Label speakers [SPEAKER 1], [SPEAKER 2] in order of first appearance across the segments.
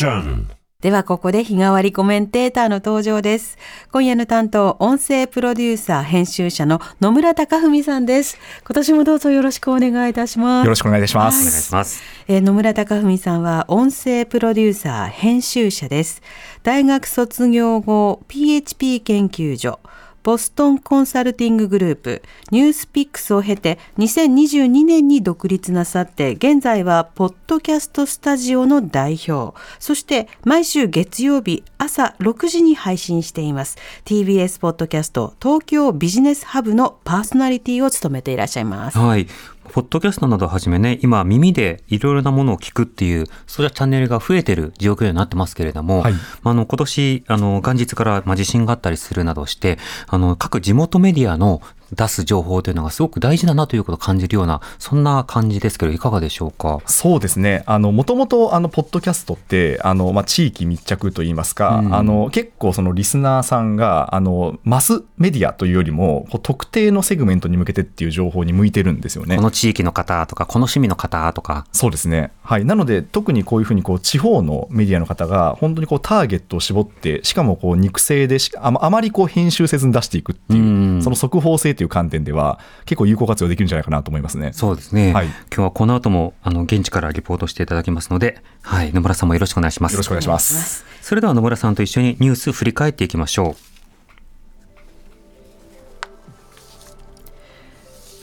[SPEAKER 1] ション
[SPEAKER 2] ではここで日替わりコメンテーターの登場です。今夜の担当、音声プロデューサー、編集者の野村貴文さんです。今年もどうぞよろしくお願いいたします。
[SPEAKER 3] よろしくお願いいたしま
[SPEAKER 2] はい
[SPEAKER 3] す。
[SPEAKER 4] お願いします。
[SPEAKER 2] えー野村貴文さんは音声プロデューサー、編集者です。大学卒業後、PHP 研究所、ボストンコンサルティンググループ、ニュースピックスを経て、2022年に独立なさって、現在は、ポッドキャストスタジオの代表、そして、毎週月曜日朝6時に配信しています。TBS ポッドキャスト東京ビジネスハブのパーソナリティを務めていらっしゃいます。
[SPEAKER 4] はい。ポッドキャストなどをはじめね、今耳でいろいろなものを聞くっていう、そういチャンネルが増えてる状況になってますけれども、
[SPEAKER 3] はい。
[SPEAKER 4] あの、今年、あの、元日から、まあ、地震があったりするなどして、あの、各地元メディアの出す情報というのがすごく大事だなということを感じるような、そんな感じですけど、いかがでしょうか？
[SPEAKER 3] そうですね。あの、もともと、あの、ポッドキャストって、あの、まあ、地域密着といいますか、
[SPEAKER 4] うん
[SPEAKER 3] あの、結構そのリスナーさんが、あの、マスメディアというよりも、特定のセグメントに向けてっていう情報に向いてるんですよね
[SPEAKER 4] こ。の地域の方とか、この趣味の方とか、
[SPEAKER 3] そうですね。はい。なので、特にこういうふうに、こう、地方のメディアの方が、本当にこう、ターゲットを絞って、しかも、こう、肉声でしあま、あまりこう、編集せずに出していくっていう、
[SPEAKER 4] うん
[SPEAKER 3] その速報性という観点では、結構有効活用できるんじゃないかなと思いますね。
[SPEAKER 4] そうですね。
[SPEAKER 3] はい
[SPEAKER 4] 今日はこの後も、あの、現地からリポートしていただきますので、はい。野村さんもよろしくお願いします。
[SPEAKER 3] よろしくお願いします。
[SPEAKER 4] それでは野村さんと一緒にニュース振り返っていきましょ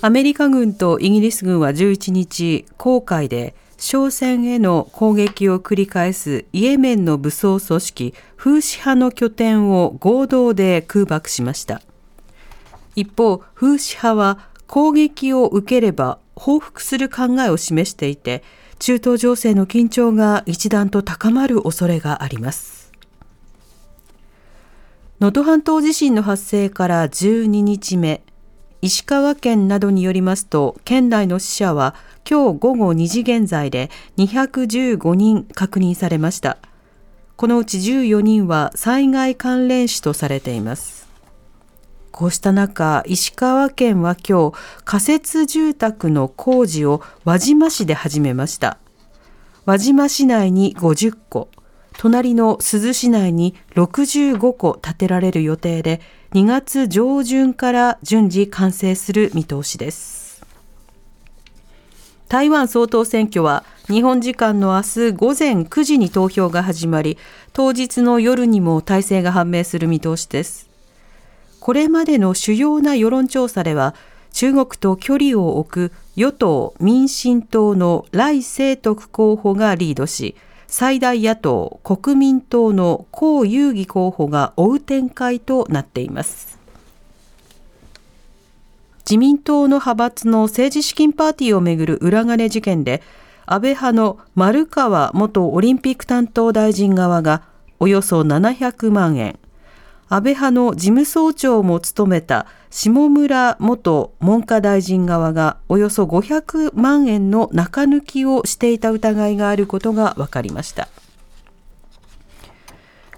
[SPEAKER 2] アメリカ軍とイギリス軍は11日、航海で商船への攻撃を繰り返すイエメンの武装組織フーシ派の拠点を合同で空爆しました。一方、フーシ派は攻撃を受ければ報復する考えを示していて、中東情勢の緊張が一段と高まる恐れがあります。能登半島地震の発生から12日目、石川県などによりますと、県内の死者は今日午後2時現在で215人確認されました。このうち14人は災害関連死とされています。こうした中、石川県は今日、仮設住宅の工事を輪島市で始めました。輪島市内に50戸、隣の珠洲市内に65戸建てられる予定で、2月上旬から順次完成する見通しです。台湾総統選挙は日本時間の明日午前9時に投票が始まり、当日の夜にも大勢が判明する見通しです。これまでの主要な世論調査では、中国と距離を置く与党・民進党の来清徳候補がリードし、最大野党・国民党の江遊義候補が追う展開となっています。自民党の派閥の政治資金パーティーをめぐる裏金事件で、安倍派の丸川元オリンピック担当大臣側がおよそ700万円、安倍派の事務総長も務めた下村元文科大臣側がおよそ500万円の中抜きをしていた疑いがあることが分かりました。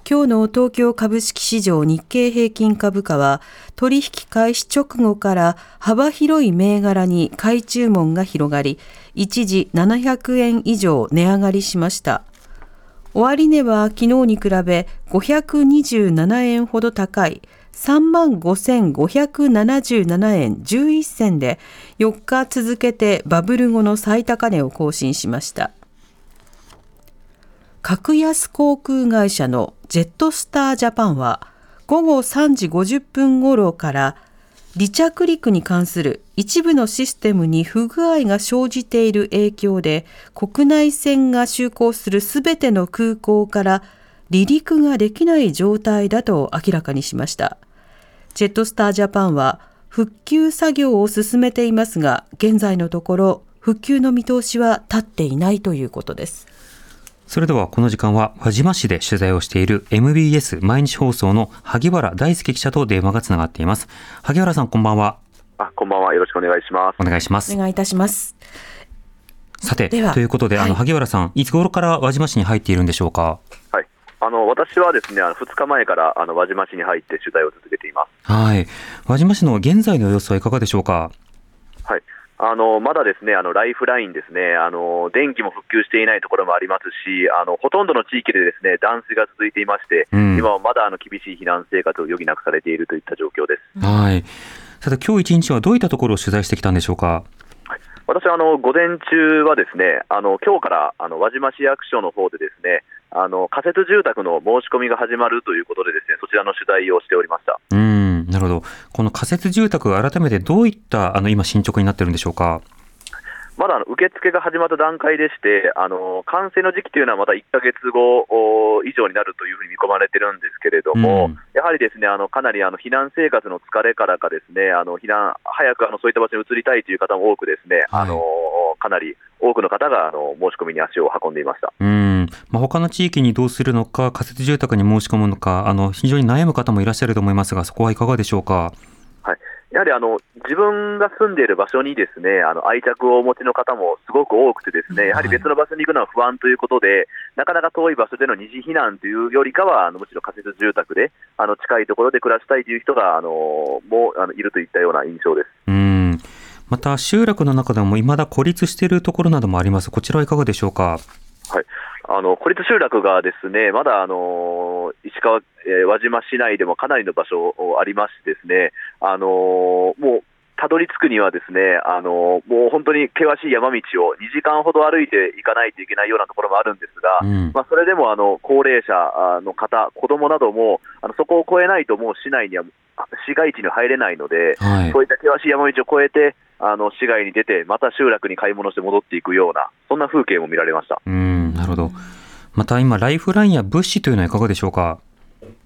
[SPEAKER 2] 今日の東京株式市場日経平均株価は取引開始直後から幅広い銘柄に買い注文が広がり一時700円以上値上がりしました終値は昨日に比べ527円ほど高い3万5577円11銭で4日続けてバブル後の最高値を更新しました。格安航空会社のジェットスタージャパンは午後3時50分頃から離着陸に関する一部のシステムに不具合が生じている影響で国内線が就航するすべての空港から離陸ができない状態だと明らかにしました。ジェットスタージャパンは復旧作業を進めていますが現在のところ復旧の見通しは立っていないということです。
[SPEAKER 4] それではこの時間は輪島市で取材をしている MBS 毎日放送の萩原大輔記者と電話がつながっています。萩原さんこんばんは。
[SPEAKER 5] あ、こんばんは。よろしくお願いします。
[SPEAKER 4] お願いします
[SPEAKER 2] お。願いいたします。
[SPEAKER 4] さて、
[SPEAKER 2] では
[SPEAKER 4] ということで、あ
[SPEAKER 2] はい
[SPEAKER 4] の、萩原さん、いつ頃から輪島市に入っているんでしょうか？
[SPEAKER 5] はい。あの、私はですね、あの2日前から、あの、輪島市に入って取材を続けています。
[SPEAKER 4] はい。輪島市の現在の様子はいかがでしょうか？
[SPEAKER 5] はい。あのまだですねあのライフラインですねあの、電気も復旧していないところもありますし、あのほとんどの地域でですね断水が続いていまして、
[SPEAKER 4] うん
[SPEAKER 5] 今はまだあの厳しい避難生活を余儀なくされているといった状況です。
[SPEAKER 4] はい。さて、今日一日はどういったところを取材してきたんでしょうか？
[SPEAKER 5] 私はあの午前中はですねあの今日からあの輪島市役所の方でですねあの仮設住宅の申し込みが始まるということでですねそちらの取材をしておりました。
[SPEAKER 4] うん、なるほど。この仮設住宅、改めてどういった、あの、今進捗になってるんでしょうか？
[SPEAKER 5] まだ受付が始まった段階でして、あの完成の時期というのはまた1ヶ月後お以上になるというふうに見込まれてるんですけれども、
[SPEAKER 4] うん
[SPEAKER 5] やはりですねあのかなりあの避難生活の疲れからか、ですねあの避難早くあのそういった場所に移りたいという方も多く、ですね、
[SPEAKER 4] はい
[SPEAKER 5] あのかなり多くの方があの申し込みに足を運んでいました。
[SPEAKER 4] うん、まあ、他の地域にどうするのか、仮設住宅に申し込むのか、あの、非常に悩む方もいらっしゃると思いますが、そこはいかがでしょうか？
[SPEAKER 5] やはりあの自分が住んでいる場所にですねあの愛着をお持ちの方もすごく多くて、ですねやはり別の場所に行くのは不安ということで、なかなか遠い場所での二次避難というよりかは、あのむしろ仮設住宅であの近いところで暮らしたいという人があのもうあのいるといったような印象です。
[SPEAKER 4] うん。また、集落の中でも未だ孤立しているところなどもあります。こちらはいかがでしょうか？
[SPEAKER 5] あの孤立集落がですねまだあの石川、えー輪島市内でもかなりの場所ありましてですねあのもうたどり着くにはですねあのもう本当に険しい山道を2時間ほど歩いていかないといけないようなところもあるんですが、
[SPEAKER 4] うん。
[SPEAKER 5] まあ、それでもあの高齢者あの方、子供などもあのそこを越えないともう市内にはあ市街地に入れないので、
[SPEAKER 4] はい
[SPEAKER 5] そう。いった険しい山道を越えてあの市街に出て、また集落に買い物して戻っていくような、そんな風景も見られました。
[SPEAKER 4] うん、なるほど。また今、ライフラインや物資というのはいかがでしょうか？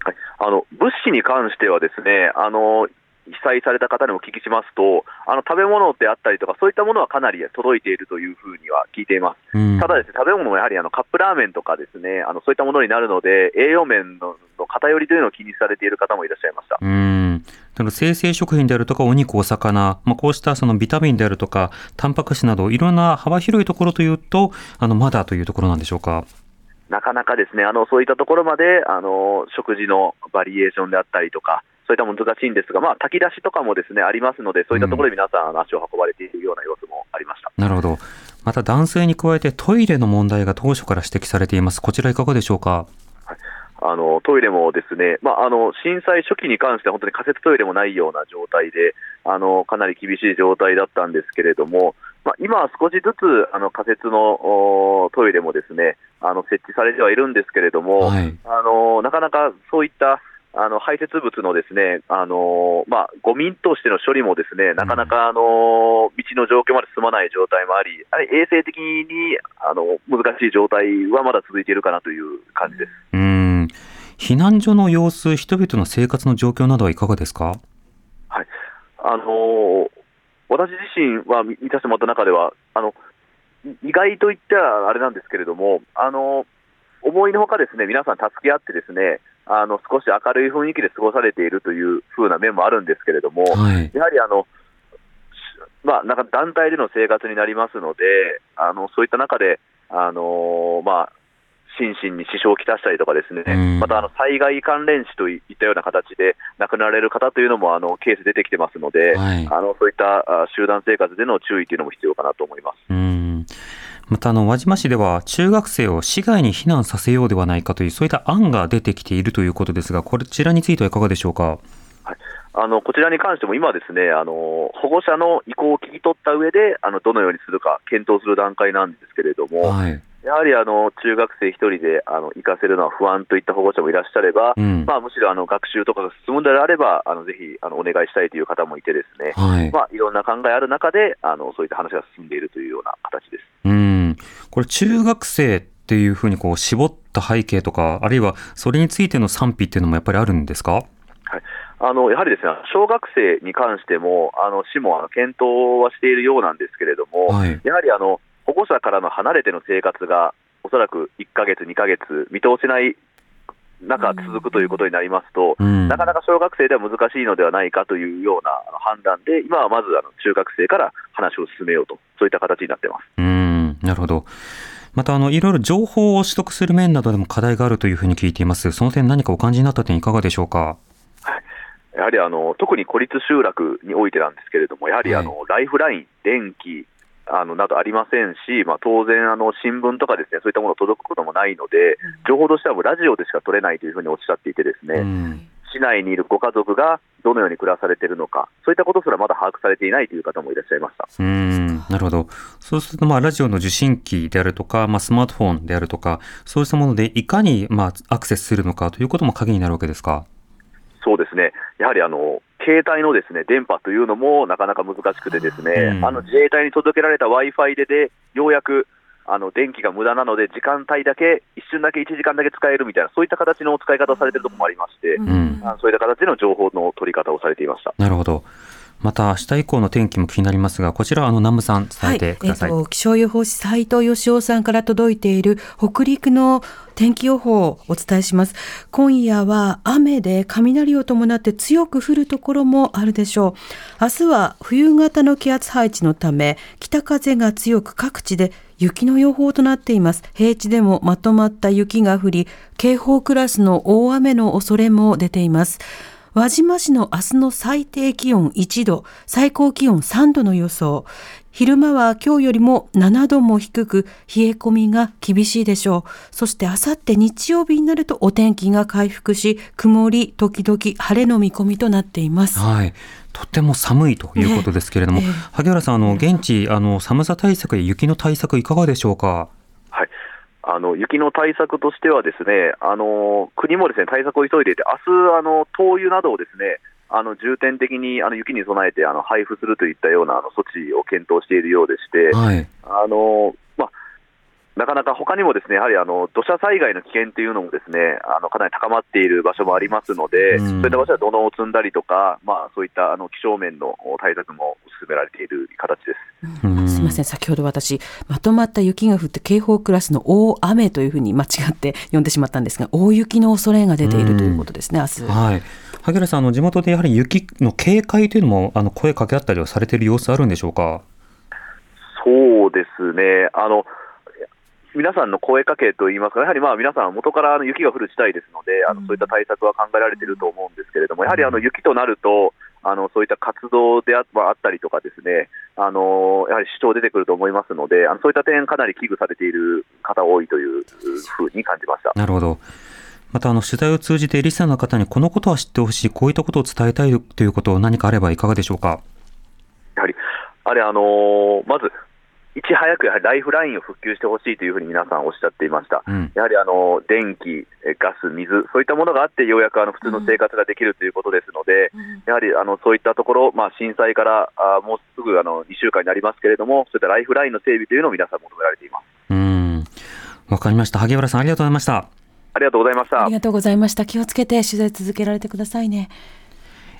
[SPEAKER 5] はい、あの物資に関してはですねあの被災された方にもお聞きしますとあの食べ物であったりとかそういったものはかなり届いているというふうには聞いています。
[SPEAKER 4] うん。
[SPEAKER 5] ただですね食べ物もやはりあのカップラーメンとかですねあのそういったものになるので栄養面のの偏りというのを気にされている方もいらっしゃいました。
[SPEAKER 4] うん。生成食品であるとか、お肉、お魚、まあ、こうしたそのビタミンであるとか、タンパク質など、いろんな幅広いところというと、あの、まだというところなんでしょうか？
[SPEAKER 5] なかなかですねあのそういったところまであの食事のバリエーションであったりとかそういったもの難しいんですが、まあ、炊き出しとかもですねありますのでそういったところで皆さん足を運ばれているような様子もありました。
[SPEAKER 4] なるほど。また断水に加えてトイレの問題が当初から指摘されています。こちらいかがでしょうか？
[SPEAKER 5] あのトイレもですね、まあ、あの震災初期に関しては本当に仮設トイレもないような状態で、あのかなり厳しい状態だったんですけれども、まあ、今は少しずつあの仮設のおトイレもですねあの設置されてはいるんですけれども、
[SPEAKER 4] はい。
[SPEAKER 5] あのなかなかそういったあの排泄物のですね、あのまあ、ゴミとしての処理もですね、なかなかあの道の状況まで進まない状態もあり、あれ衛生的にあの難しい状態はまだ続いているかなという感じです。
[SPEAKER 4] うん。避難所の様子、人々の生活の状況などはいかがですか？
[SPEAKER 5] あのー私自身は見見させてもらった中では、あのい意外と言ったらあれなんですけれども、あの思いのほか、ですね皆さん助け合って、ですねあの少し明るい雰囲気で過ごされているという風な面もあるんですけれども、
[SPEAKER 4] はい。
[SPEAKER 5] やはりあの、しまあ、なんか団体での生活になりますので、あのそういった中で、あのまあ、心身に支障をきたしたりとかですね、
[SPEAKER 4] うん
[SPEAKER 5] またあの災害関連死といったような形で亡くなられる方というのもあのケース出てきてますので、
[SPEAKER 4] はい。
[SPEAKER 5] あのそういったあ集団生活での注意というのも必要かなと思います。
[SPEAKER 4] うん。また、あの、輪島市では、中学生を市外に避難させようではないかという、そういった案が出てきているということですが、こちらについてはいかがでしょうか？
[SPEAKER 5] あのこちらに関しても今、ですねあの保護者の意向を聞き取った上であのどのようにするか検討する段階なんですけれども、
[SPEAKER 4] はい。
[SPEAKER 5] やはりあの中学生一人であの行かせるのは不安といった保護者もいらっしゃれば、
[SPEAKER 4] うん。
[SPEAKER 5] まあ、むしろあの学習とかが進むのであれば、あのぜひあのお願いしたいという方もいて、ですね、
[SPEAKER 4] はい。
[SPEAKER 5] まあ、いろんな考えある中であの、そういった話が進んでいるというような形です。
[SPEAKER 4] うん。これ、中学生っていうふうにこう、絞った背景とか、あるいはそれについての賛否っていうのもやっぱりあるんですか？
[SPEAKER 5] あのやはりですね小学生に関しても、あの市もあの検討はしているようなんですけれども、
[SPEAKER 4] はい。
[SPEAKER 5] やはりあの保護者からの離れての生活が、おそらく1ヶ月、2ヶ月、見通せない中、続くということになりますと、
[SPEAKER 4] うん。
[SPEAKER 5] なかなか小学生では難しいのではないかというような判断で、今はまずあの中学生から話を進めようと、そういった形になってます。
[SPEAKER 4] うん。なるほど。また、あの、いろいろ情報を取得する面などでも課題があるというふうに聞いています。その点何かお感じになった点いかがでしょうか？
[SPEAKER 5] やはりあの特に孤立集落においてなんですけれども、やはりあの、ライフライン、電気あのなどありませんし、まあ、当然あの、新聞とかですねそういったもの届くこともないので、情報としてはもうラジオでしか取れないというふうにおっしゃっていて、ですね、
[SPEAKER 4] うん
[SPEAKER 5] 市内にいるご家族がどのように暮らされているのか、そういったことすらまだ把握されていないという方もいらっしゃいました。
[SPEAKER 4] うんなるほど。そうすると、まあ、ラジオの受信機であるとか、まあ、スマートフォンであるとか、そうしたものでいかに、まあ、アクセスするのかということも鍵になるわけですか？
[SPEAKER 5] そうですね、やはりあの携帯のですね電波というのもなかなか難しくて、ですね、
[SPEAKER 4] うん
[SPEAKER 5] あの自衛隊に届けられた w i f i でで、ようやくあの電気が無駄なので、時間帯だけ、一瞬だけ1時間だけ使えるみたいな、そういった形の使い方をされているところもありまして、
[SPEAKER 4] うん
[SPEAKER 5] あそういった形での情報の取り方をされていました。
[SPEAKER 4] なるほど。また、明日以降の天気も気になりますが、こちら、あの、南部さん伝えてください。
[SPEAKER 2] えっと、気象予報士斉藤義雄さんから届いている北陸の天気予報をお伝えします。今夜は雨で雷を伴って強く降るところもあるでしょう。明日は冬型の気圧配置のため、北風が強く各地で雪の予報となっています。平地でもまとまった雪が降り、警報クラスの大雨の恐れも出ています。輪島市の明日の最低気温1度、最高気温3度の予想。昼間は今日よりも7度も低く、冷え込みが厳しいでしょう。そしてあさって日曜日になるとお天気が回復し、曇り、時々晴れの見込みとなっています。
[SPEAKER 4] はい。とても寒いということですけれども、
[SPEAKER 2] ねええ
[SPEAKER 4] 萩原さん、あの、現地、あの、寒さ対策や雪の対策いかがでしょうか？
[SPEAKER 5] はいあの雪の対策としては、ですねあの国もですね対策を急いでいて、明日あの灯油などをですねあの重点的にあの雪に備えてあの配布するといったようなあの措置を検討しているようでして、
[SPEAKER 4] はい。
[SPEAKER 5] あのまあ、なかなか他にもですねやはりあの土砂災害の危険というのもですねあのかなり高まっている場所もありますので、
[SPEAKER 4] うん
[SPEAKER 5] そういった場所は土のうを積んだりとか、まあ、そういったあの気象面の対策も進められている形です。
[SPEAKER 4] うん
[SPEAKER 2] すみません、先ほど私、まとまった雪が降って警報クラスの大雨というふうに間違って呼んでしまったんですが、大雪の恐れが出ているということですね、明日。
[SPEAKER 4] はい。萩原さん、あの、地元でやはり雪の警戒というのも、あの、声かけ合ったりはされている様子あるんでしょうか？
[SPEAKER 5] そうですね、あの皆さんの声かけといいますか、やはりまあ皆さん、元からあの雪が降る地帯ですので、あのそういった対策は考えられていると思うんですけれども、やはりあの雪となると、あのそういった活動であまああったりとか、ですねあのやはり主張出てくると思いますので、あのそういった点、かなり危惧されている方多いというふうに感じました。
[SPEAKER 4] なるほど。また、あの、取材を通じてリスナーの方にこのことは知ってほしい、こういったことを伝えたいということを何かあればいかがでしょうか？
[SPEAKER 5] やはり、あれ、あのーまず、いち早くやはりライフラインを復旧してほしいというふうに皆さんおっしゃっていました。
[SPEAKER 4] うん。
[SPEAKER 5] やはりあの電気、えガス、水、そういったものがあって、ようやくあの普通の生活ができるということですので、やはりあのそういったところ、まあ、震災からあもうすぐあの2週間になりますけれども、そういったライフラインの整備というのを皆さん求められています。
[SPEAKER 4] うん。わかりました。萩原さん、ありがとうございました。
[SPEAKER 5] ありがとうございました
[SPEAKER 2] あり。がとうございました。気をつけて取材続けられてくださいね。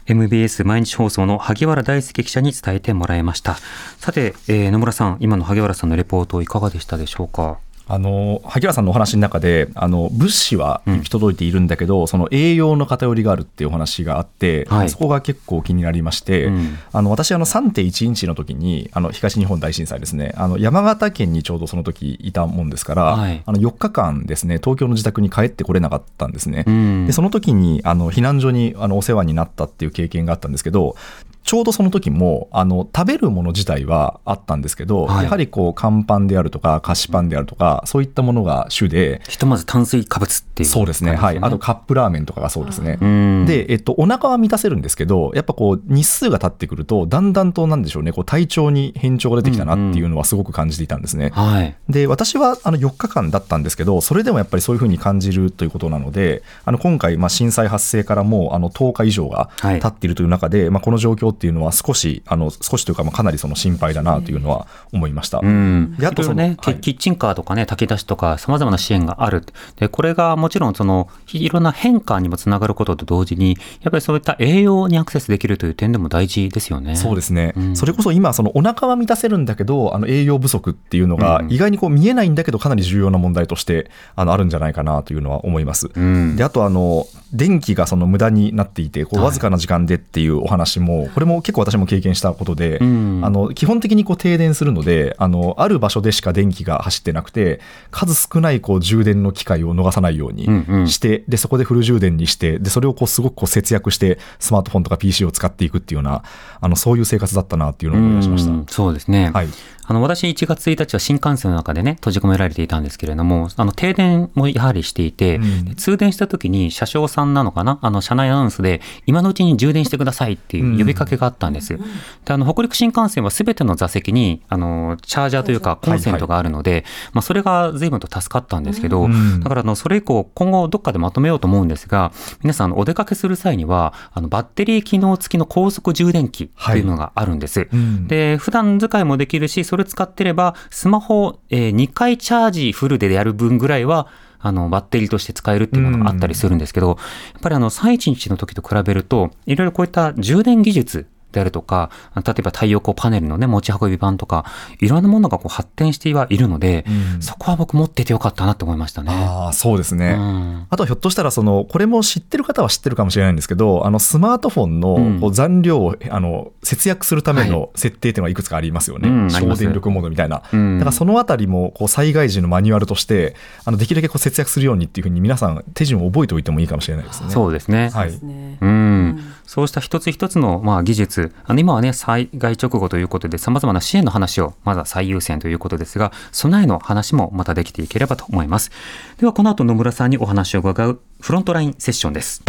[SPEAKER 4] MBS 毎日放送の萩原大輔記者に伝えてもらいました。さて、えー野村さん、今の萩原さんのレポートいかがでしたでしょうか？
[SPEAKER 3] あの萩原さんのお話の中であの物資は行き届いているんだけど、その栄養の偏りがあるっていうお話があって、
[SPEAKER 4] はい。
[SPEAKER 3] そこが結構気になりまして、
[SPEAKER 4] うん。
[SPEAKER 3] あの私あの3.11の時にあの東日本大震災ですねあの山形県にちょうどその時いたもんですから、
[SPEAKER 4] はい。
[SPEAKER 3] あの4日間ですね東京の自宅に帰ってこれなかったんですね。
[SPEAKER 4] うん。
[SPEAKER 3] でその時にあの避難所にあのお世話になったっていう経験があったんですけどちょうどその時もあの食べるもの自体はあったんですけど、
[SPEAKER 4] はい
[SPEAKER 3] やはりこう乾パンであるとか菓子パンであるとかそういったものが主で
[SPEAKER 4] ひとまず炭水化物っていう、
[SPEAKER 3] そうですねはいあとカップラーメンとかがそうですね。
[SPEAKER 4] うん、
[SPEAKER 3] で、えっと、お腹は満たせるんですけど、やっぱこう、日数が経ってくると、だんだんと、なんでしょうね、こう、体調に変調が出てきたなっていうのはすごく感じていたんですね。
[SPEAKER 4] はい。
[SPEAKER 3] で、私はあの4日間だったんですけど、それでもやっぱりそういうふうに感じるということなので、あの今回、まあ、震災発生からもうあの10日以上が
[SPEAKER 4] はい
[SPEAKER 3] 経っているという中で、まあ、この状況っていうのは少し、あの少しというか、まあかなりその心配だなというのは思いました。
[SPEAKER 4] うん。
[SPEAKER 3] であとその
[SPEAKER 4] ね、
[SPEAKER 3] はい
[SPEAKER 4] キッチンカーとかね、炊き出しとか、様々な支援がある。で、これがもちろん、その、いろんな変化にもつながることと同時に、やっぱりそういった栄養にアクセスできるという点でも大事ですよね。
[SPEAKER 3] そうですね、
[SPEAKER 4] うん
[SPEAKER 3] それこそ今、そのお腹は満たせるんだけど、あの栄養不足っていうのが
[SPEAKER 4] うん
[SPEAKER 3] 意外にこう見えないんだけど、かなり重要な問題としてあのあるんじゃないかなというのは思います。
[SPEAKER 4] うん。
[SPEAKER 3] であとあの、電気がその無駄になっていて、こう
[SPEAKER 4] はい
[SPEAKER 3] わずかな時間でっていうお話も、これれも結構私も経験したことで、
[SPEAKER 4] うん
[SPEAKER 3] あの基本的にこう停電するのであの、ある場所でしか電気が走ってなくて、数少ないこう充電の機会を逃さないように
[SPEAKER 4] うんうん
[SPEAKER 3] して、でそこでフル充電にして、でそれをこうすごくこう節約して、スマートフォンとか PC を使っていくっていうような、あのそういう生活だったなっていうのを思い出しました。
[SPEAKER 4] うんそうですね。
[SPEAKER 3] はい
[SPEAKER 4] あの、私1月1日は新幹線の中でね、閉じ込められていたんですけれども、あの、停電もやはりしていて、
[SPEAKER 3] うん。
[SPEAKER 4] で通電した時に車掌さんなのかなあの、車内アナウンスで、今のうちに充電してくださいっていう呼びかけがあったんです。で、あの、北陸新幹線は全ての座席に、あの、チャージャーというか、コンセントがあるので、まあ、それが随分と助かったんですけど、
[SPEAKER 3] うん。
[SPEAKER 4] だから、あの、それ以降、今後どっかでまとめようと思うんですが、皆さん、お出かけする際には、あの、バッテリー機能付きの高速充電器というのがあるんです。
[SPEAKER 3] うん。
[SPEAKER 4] で、普段使いもできるし、それ使ってれば、スマホ、え2回チャージフルでやる分ぐらいは、あの、バッテリーとして使えるっていうものがあったりするんですけど、やっぱりあの、311の時と比べると、いろいろこういった充電技術であるとか、例えば太陽光パネルのね、持ち運び版とか、いろんなものがこう発展してはいるので、
[SPEAKER 3] うん。
[SPEAKER 4] そこは僕持っててよかったなって思いましたね。
[SPEAKER 3] ああそうですね。
[SPEAKER 4] うん。
[SPEAKER 3] あとはひょっとしたらその、これも知ってる方は知ってるかもしれないんですけど、あのスマートフォン
[SPEAKER 4] うん。
[SPEAKER 3] のこう残量をあの節約するための設定っていうのがいくつかありますよね、
[SPEAKER 4] うんあります。
[SPEAKER 3] 省電力モードみたいな。
[SPEAKER 4] うん。
[SPEAKER 3] だからそのあたりもこう災害時のマニュアルとして、あのできるだけこう節約するようにっていうふうに、皆さん、手順を覚えておいてもいいかもしれないですね。
[SPEAKER 4] そうですね。
[SPEAKER 3] はい。
[SPEAKER 4] うん、そうした一つ一つのまあ技術、あの今はね、災害直後ということで、様々な支援の話をまずは最優先ということですが、備えの話もまたできていければと思います。では、この後野村さんにお話を伺うフロントラインセッションです。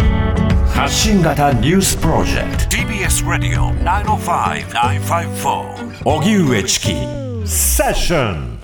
[SPEAKER 1] 発信型ニュースプロジェクト TBS ラディオ905-954おぎゅうえちきセッション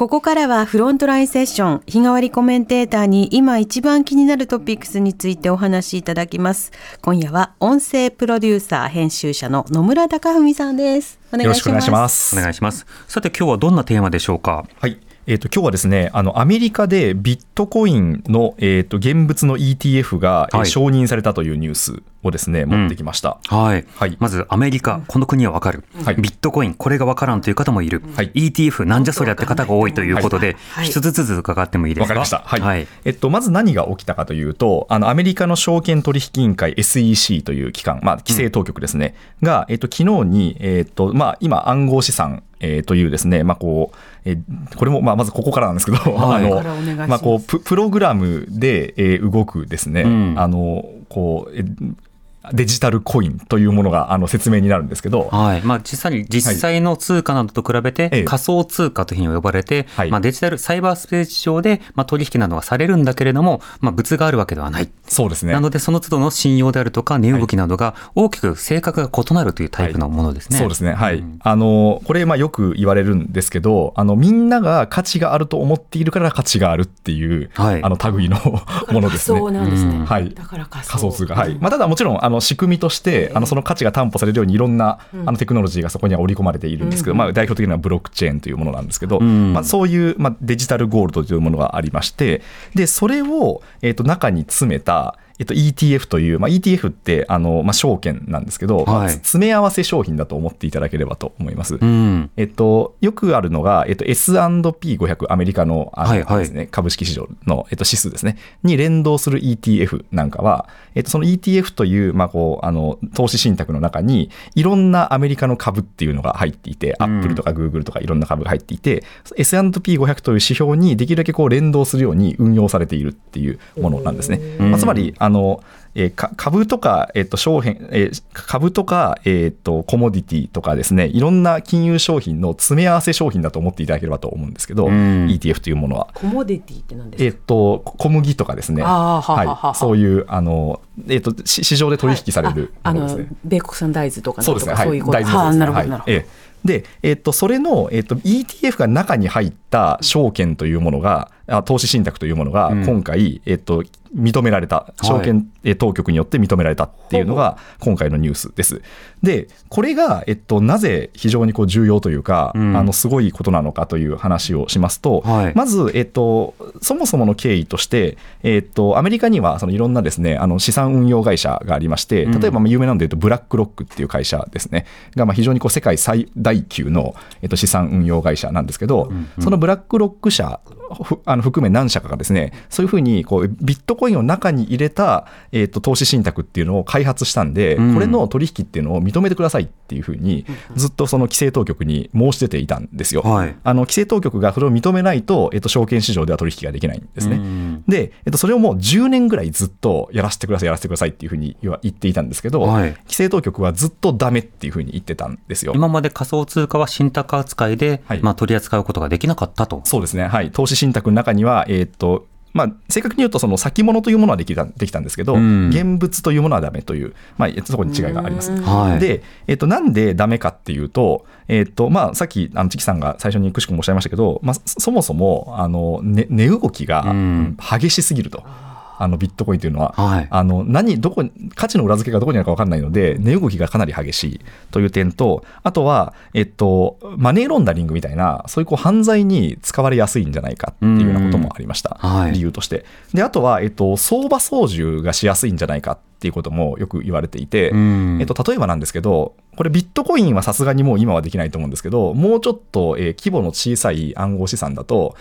[SPEAKER 2] ここからはフロントラインセッション日替わりコメンテーターに今一番気になるトピックスについてお話しいただきます今夜は音声プロデューサー編集者の野村貴文さんですお願いします
[SPEAKER 3] よろしくお願いします。
[SPEAKER 4] お願いします。さて、今日はどんなテーマでしょうか？
[SPEAKER 3] はい。えー、と今日はですねあのアメリカでビットコインの、えー、と現物の ETF が、えー
[SPEAKER 4] はい
[SPEAKER 3] 承認されたというニュースをですね持ってきました。
[SPEAKER 4] はい。
[SPEAKER 3] はい
[SPEAKER 4] まず、アメリカ、この国はわかる。
[SPEAKER 3] はい
[SPEAKER 4] ビットコイン、これがわからんという方もいる。
[SPEAKER 3] はい
[SPEAKER 4] ETF、なんじゃそりゃって方が多いということで、
[SPEAKER 2] はい
[SPEAKER 4] 一つずつ伺ってもいいですか？
[SPEAKER 3] わかりました。はい。
[SPEAKER 4] はい。
[SPEAKER 3] えっと、まず何が起きたかというと、あの、アメリカの証券取引委員会 SEC という機関、まあ、規制当局ですね、が、えっと、昨日に、えっと、まあ、今、暗号資産、えーというですね、まあ、こう、えーこれも、まあ、まずここからなんですけど、
[SPEAKER 4] はい。
[SPEAKER 3] あの
[SPEAKER 2] ま
[SPEAKER 3] あ、こう、ププログラムで、えー動くですね、
[SPEAKER 4] うん。
[SPEAKER 3] あの、こう、えデジタルコインというものが、あの、説明になるんですけど、
[SPEAKER 4] はい。まあ、実際に、実際の通貨などと比べて、
[SPEAKER 3] ええ。
[SPEAKER 4] 仮想通貨というふうに呼ばれて、
[SPEAKER 3] はい。
[SPEAKER 4] まあ、デジタル、サイバースペース上で、まあ、取引などがされるんだけれども、まあ、物があるわけではない。
[SPEAKER 3] そうですね。
[SPEAKER 4] なので、その都度の信用であるとか、値動きなどが大きく性格が異なるというタイプのものですね。
[SPEAKER 3] そうですね、はい、
[SPEAKER 4] うん。
[SPEAKER 3] あのこれ、まあよく言われるんですけどあの、みんなが価値があると思っているから価値があるっていう、
[SPEAKER 4] はい。
[SPEAKER 3] あの類の ものですね。
[SPEAKER 2] そうなんですね、
[SPEAKER 4] うん。
[SPEAKER 3] はい。
[SPEAKER 2] だから仮想。
[SPEAKER 3] 仮想通貨、はい。まあ、ただもちろんあの仕組みとしてあのその価値が担保されるようにいろんなあのテクノロジーがそこには織り込まれているんですけど、まあ、代表的なのはブロックチェーンというものなんですけど、
[SPEAKER 4] うん。
[SPEAKER 3] まあ、そういう、まあ、デジタルゴールドというものがありましてでそれを、えー、と中に詰めたえっと、ETF という、まあ、ETF ってあの、まあ、証券なんですけど、まあ
[SPEAKER 4] はい
[SPEAKER 3] 詰め合わせ商品だと思っていただければと思います。
[SPEAKER 4] うん。
[SPEAKER 3] えっと、よくあるのが、えっと、S&P500、アメリカのあの
[SPEAKER 4] はいはい
[SPEAKER 3] ですね、株式市場の、えっと、指数ですね、に連動する ETF なんかは、えっと、その ETF という、まあ、こう、あの、投資信託の中に、いろんなアメリカの株っていうのが入っていて、
[SPEAKER 4] うん
[SPEAKER 3] アップルとかグーグルとかいろんな株が入っていて、S&P500 という指標にできるだけこう連動するように運用されているっていうものなんですね。
[SPEAKER 4] うん
[SPEAKER 3] まあ、つまり、あの、えーか株とか、えっと商品えー株とか、えっとコモディティとかですねいろんな金融商品の詰め合わせ商品だと思っていただければと思うんですけど、
[SPEAKER 4] うん。
[SPEAKER 3] ETF というものは。
[SPEAKER 2] コモディティって何ですか？
[SPEAKER 3] えっと小麦とかですね、
[SPEAKER 2] あーはははは
[SPEAKER 3] そういうあの、えっとし市場で取引される
[SPEAKER 2] ああの
[SPEAKER 3] ものですね。
[SPEAKER 2] 米国産大豆とか
[SPEAKER 3] そうですね、はい、
[SPEAKER 2] そういうこと
[SPEAKER 3] 大豆ですね。はい
[SPEAKER 2] なるほどなるほど、
[SPEAKER 3] ええで、えっと、それの、えっと、ETF が中に入った証券というものが、あ投資信託というものが、
[SPEAKER 4] うん。
[SPEAKER 3] 今回、えっと、認められた、証券え当局によって認められたっていうのが、今回のニュースです。で、これが、えっと、なぜ非常にこう重要というか、
[SPEAKER 4] うん。
[SPEAKER 3] あの、すごいことなのかという話をしますと、
[SPEAKER 4] はい。
[SPEAKER 3] まず、えっと、そもそもの経緯として、えっと、アメリカにはそのいろんなですね、あの資産運用会社がありまして、例えばまあ有名なので言うと、ブラックロックっていう会社ですね、がまあ非常にこう世界最大級の、えっと、資産運用会社なんですけど、そのブラックロック社ふあの含め何社かがですね、そういうふうにこうビットコインを中に入れた、えー、と投資信託っていうのを開発したんで、
[SPEAKER 4] うん
[SPEAKER 3] これの取引っていうのを認めてくださいっていうふうに、ずっとその規制当局に申し出ていたんですよ。
[SPEAKER 4] はい
[SPEAKER 3] あの規制当局がそれを認めないと、えっと、証券市場では取引ができないんですね。
[SPEAKER 4] うん
[SPEAKER 3] で、えっと、それをもう10年ぐらいずっとやらせてください、やらせてくださいっていうふうに言っていたんですけど、
[SPEAKER 4] はい
[SPEAKER 3] 規制当局はずっとダメっていうふうに言ってたんですよ。
[SPEAKER 4] 今まで仮想通貨は信託扱いで、
[SPEAKER 3] はい
[SPEAKER 4] まあ、取り扱うことができなかったと。
[SPEAKER 3] そうですね、はい、投資信託の中には、えっとまあ、正確に言うと、その先物というものはできたできたんですけど、
[SPEAKER 4] うん
[SPEAKER 3] 現物というものはダメという、まあ、そこに違いがあります。
[SPEAKER 4] はい
[SPEAKER 3] で、えっと、なんでダメかっていうと、えっとまあ、さっき、あのチキさんが最初にくしくもおっしゃいましたけど、まあ、そそもそもあの、ね、値動きが
[SPEAKER 4] うん
[SPEAKER 3] 激しすぎると。あのビットコインというのは、
[SPEAKER 4] はい。
[SPEAKER 3] あの何どこに価値の裏付けがどこにあるか分かんないので、値動きがかなり激しいという点と、あとは、えっと、マネーロンダリングみたいな、そういうこう犯罪に使われやすいんじゃないかっていうようなこともありました、
[SPEAKER 4] うん。はい。
[SPEAKER 3] 理由として。で、あとは、えっと、相場操縦がしやすいんじゃないかっていうこともよく言われていて、
[SPEAKER 4] うん。
[SPEAKER 3] えっと、例えばなんですけど、これビットコインはさすがにもう今はできないと思うんですけど、もうちょっと、えー規模の小さい暗号資産だと、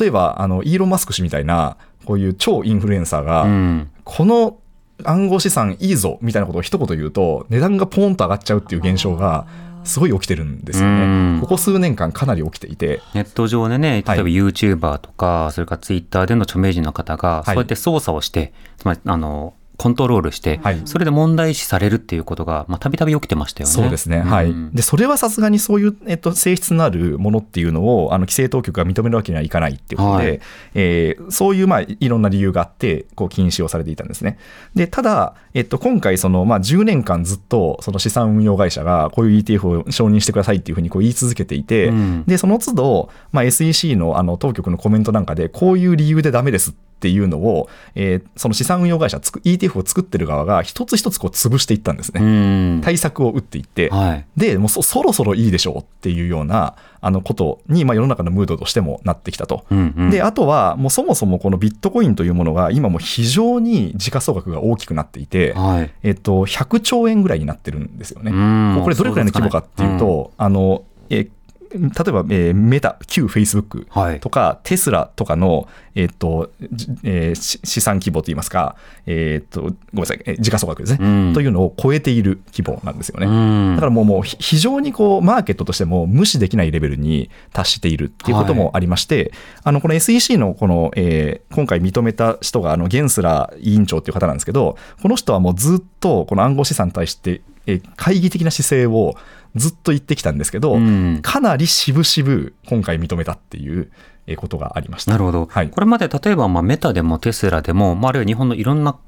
[SPEAKER 3] 例えば、あの、イーロン・マスク氏みたいな、こういう超インフルエンサーが、
[SPEAKER 4] うん。
[SPEAKER 3] この暗号資産いいぞみたいなことを一言言うと、値段がポーンと上がっちゃうっていう現象が、すごい起きてるんですよ
[SPEAKER 4] うん。
[SPEAKER 3] ね。ここ数年間かなり起きていて、
[SPEAKER 4] ネット上でね、例えば
[SPEAKER 3] はい。
[SPEAKER 4] YouTuber とか、それから Twitter での著名人の方が、そうやって操作をして、つまり、あの、コントロールして、
[SPEAKER 3] はい
[SPEAKER 4] それで問題視されるっていうことが、まあ、たびたび起きてましたよね。
[SPEAKER 3] そうですね、はい
[SPEAKER 4] うん。
[SPEAKER 3] で、それはさすがにそういう、えっと、性質のあるものっていうのを、あの規制当局が認めるわけにはいかないっていうことで、
[SPEAKER 4] はい
[SPEAKER 3] えーそういう、まあ、いろんな理由があって、こう禁止をされていたんですね。で、ただ、えっと、今回、その、まあ、10年間ずっと、その資産運用会社が、こういう ETF を承認してくださいっていうふうにこう言い続けていて、
[SPEAKER 4] うん
[SPEAKER 3] で、その都度、まあ、SEC のあの当局のコメントなんかで、こういう理由でダメですっていうのを、えーその資産運用会社つく、ETF を作ってる側が一つ一つこう潰していったんです
[SPEAKER 4] う
[SPEAKER 3] ね。
[SPEAKER 4] ん。
[SPEAKER 3] 対策を打っていって、
[SPEAKER 4] はい。
[SPEAKER 3] で、もうそそろそろいいでしょうっていうようなあのことに、まあ、世の中のムードとしてもなってきたと。
[SPEAKER 4] うんうん
[SPEAKER 3] で、あとは、もうそもそもこのビットコインというものが、今もう非常に時価総額が大きくなっていて、
[SPEAKER 4] はい。
[SPEAKER 3] えっと、100兆円ぐらいになってるんですよね。
[SPEAKER 4] うん
[SPEAKER 3] これどれくらいの規模かっていうと、あの、えー例えば、えーメタ、旧フェイスブック
[SPEAKER 4] はい。
[SPEAKER 3] とか、テスラとかの、えっと、じえーし資産規模といいますか、えっと、ごめんなさい、えー時価総額ですね、
[SPEAKER 4] うん。
[SPEAKER 3] というのを超えている規模なんですよね。
[SPEAKER 4] うん。
[SPEAKER 3] だからもうもうひ非常にこうマーケットとしても無視できないレベルに達しているっていうこともありまして、あのこの SEC のこの、えー今回認めた人があのゲンスラー委員長っていう方なんですけど、この人はもうずっとこの暗号資産に対して、えー懐疑的な姿勢をずっと言ってきたんですけど、
[SPEAKER 4] うん
[SPEAKER 3] かなり渋々今回認めたっていうえーことがありました。
[SPEAKER 4] なるほど。
[SPEAKER 3] はい
[SPEAKER 4] これまで例えばまあメタでもテスラでも、まあ、あるいは日本のいろんな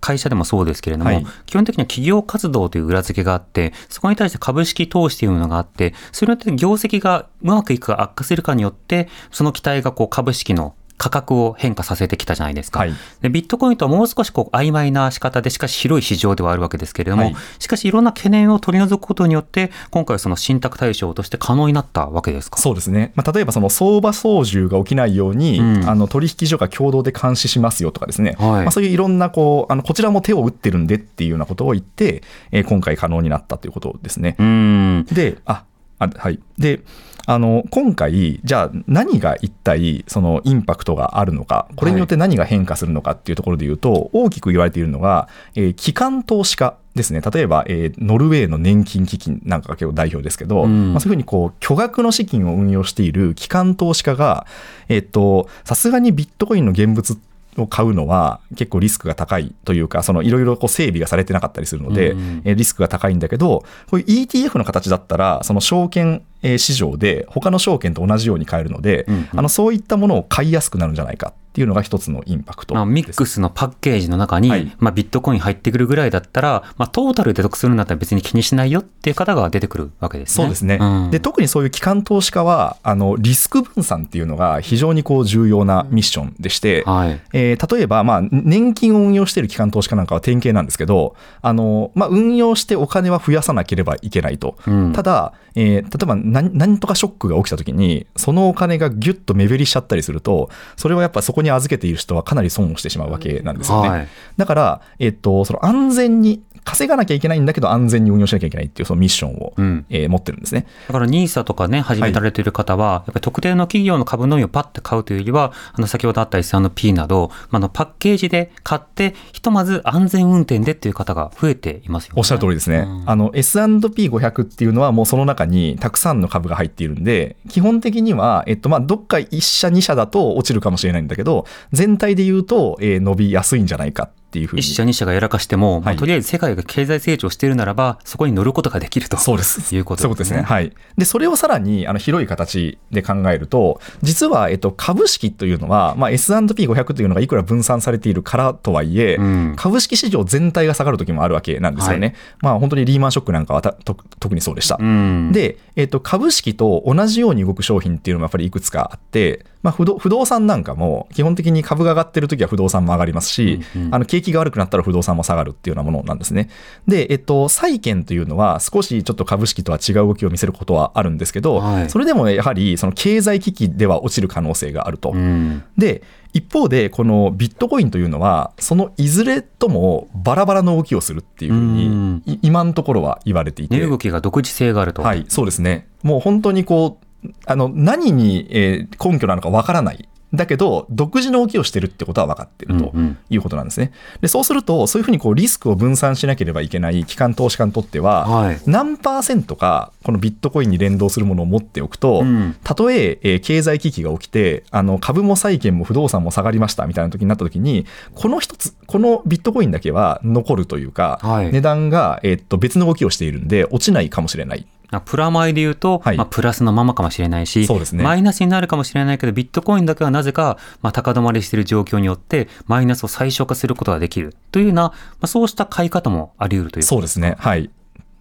[SPEAKER 4] 会社でもそうですけれども、
[SPEAKER 3] はい
[SPEAKER 4] 基本的には企業活動という裏付けがあって、そこに対して株式投資というのがあって、それによって業績がうまくいくか悪化するかによって、その期待がこう株式の価格を変化させてきたじゃないですか。
[SPEAKER 3] はい
[SPEAKER 4] でビットコインとはもう少しこう曖昧な仕方で、しかし広い市場ではあるわけですけれども、
[SPEAKER 3] はい
[SPEAKER 4] しかしいろんな懸念を取り除くことによって、今回はその信託対象として可能になったわけですか？
[SPEAKER 3] そうですね、まあ、例えばその相場操縦が起きないように、
[SPEAKER 4] うん
[SPEAKER 3] あの取引所が共同で監視しますよとかですね、
[SPEAKER 4] はい
[SPEAKER 3] まあ、そういういろんなこうあのこちらも手を打ってるんでっていうようなことを言って、えー今回可能になったということですね。
[SPEAKER 4] うん。
[SPEAKER 3] で、あ、あはい。で、あの、今回、じゃあ何が一体そのインパクトがあるのか、これによって何が変化するのかっていうところで言うと、大きく言われているのが、えー機関投資家ですね。例えば、えーノルウェーの年金基金なんかが結構代表ですけど、
[SPEAKER 4] うん
[SPEAKER 3] まあ、そういうふうにこう、巨額の資金を運用している機関投資家が、えっと、さすがにビットコインの現物を買うのは結構リスクが高いというか、そのいろいろこう整備がされてなかったりするので、
[SPEAKER 4] うん
[SPEAKER 3] えーリスクが高いんだけど、こういう ETF の形だったら、その証券えー市場で他の証券と同じように買えるので、
[SPEAKER 4] うんうん。
[SPEAKER 3] あのそういったものを買いやすくなるんじゃないかっていうのが一つのインパクト
[SPEAKER 4] まあ、ミックスのパッケージの中に、
[SPEAKER 3] はい
[SPEAKER 4] まあ、ビットコイン入ってくるぐらいだったら、まあ、トータルで得するんだったら別に気にしないよっていう方が出てくるわけですね。
[SPEAKER 3] そうですね、
[SPEAKER 4] ん
[SPEAKER 3] で特にそういう機関投資家はあのリスク分散っていうのが非常にこう重要なミッションでして、
[SPEAKER 4] はい。
[SPEAKER 3] えー例えば、まあ、年金を運用している機関投資家なんかは典型なんですけど、あのまあ、運用してお金は増やさなければいけないと。
[SPEAKER 4] うん
[SPEAKER 3] ただ、えー例えば何何とかショックが起きたときに、そのお金がギュッと目減りしちゃったりすると、それはやっぱそこに預けている人はかなり損をしてしまうわけなんですよね。
[SPEAKER 4] はい
[SPEAKER 3] だから、えっと、その安全に稼がなきゃいけないんだけど安全に運用しなきゃいけないっていうそのミッションを、
[SPEAKER 4] うん
[SPEAKER 3] えー持ってるんですね。
[SPEAKER 4] だから NISA とかね、始められている方は、やっぱり特定の企業の株のみをパッて買うというよりは、あの、先ほどあった S&P など、まああの、パッケージで買って、ひとまず安全運転でっていう方が増えていますよね。
[SPEAKER 3] おっしゃる通りですね。
[SPEAKER 4] うん
[SPEAKER 3] あの S&P500 っていうのはもうその中にたくさんの株が入っているんで、基本的には、えっと、まあ、どっか1社2社だと落ちるかもしれないんだけど、全体で言うと、えー伸びやすいんじゃないかっていうふうに。
[SPEAKER 4] 一社二社がやらかしても、まあ
[SPEAKER 3] はい
[SPEAKER 4] とりあえず世界が経済成長しているならば、そこに乗ることができると。
[SPEAKER 3] そうです。
[SPEAKER 4] いうこと
[SPEAKER 3] ですね。はい。で、それをさらにあの広い形で考えると、実は、えっと、株式というのは、まあ、S&P500 というのがいくら分散されているからとはいえ、
[SPEAKER 4] うん
[SPEAKER 3] 株式市場全体が下がる時もあるわけなんですよね。まあ、本当にリーマンショックなんかはたと特にそうでした。
[SPEAKER 4] うん。
[SPEAKER 3] で、えっと、株式と同じように動く商品っていうのもやっぱりいくつかあって、まあ、不動不動産なんかも基本的に株が上がってる時は不動産も上がりますし、
[SPEAKER 4] うんうん
[SPEAKER 3] あの景気が悪くなったら不動産も下がるっていうようなものなんですね。で、えっと、債券というのは少しちょっと株式とは違う動きを見せることはあるんですけど、
[SPEAKER 4] はい
[SPEAKER 3] それでもやはりその経済危機では落ちる可能性があると。
[SPEAKER 4] うん。
[SPEAKER 3] で一方でこのビットコインというのはそのいずれともバラバラの動きをするっていうふう
[SPEAKER 4] うん
[SPEAKER 3] にい今のところは言われていて
[SPEAKER 4] 値動きが独自性があると。
[SPEAKER 3] はい、そうですね。もう本当にこう、あの、何に、えー根拠なのかわからない。だけど、独自の動きをしてるってことは分かってると
[SPEAKER 4] うんうん
[SPEAKER 3] いうことなんですね。で、そうすると、そういうふうにこうリスクを分散しなければいけない機関投資家にとっては、
[SPEAKER 4] はい。
[SPEAKER 3] 何パーセントか、このビットコインに連動するものを持っておくと、
[SPEAKER 4] うん
[SPEAKER 3] たとええー経済危機が起きて、あの株も債券も不動産も下がりましたみたいな時になった時に、この一つ、このビットコインだけは残るというか、
[SPEAKER 4] はい
[SPEAKER 3] 値段が、えーっと別の動きをしているんで、落ちないかもしれない。
[SPEAKER 4] まあプラマイで言うと、
[SPEAKER 3] はい
[SPEAKER 4] まあ、プラスのままかもしれないし、
[SPEAKER 3] ね
[SPEAKER 4] マイナスになるかもしれないけど、ビットコインだけはなぜか、まあ、高止まりしている状況によって、マイナスを最小化することができるというような、まあ、そうした買い方もあり得るという
[SPEAKER 3] そうですね。はい。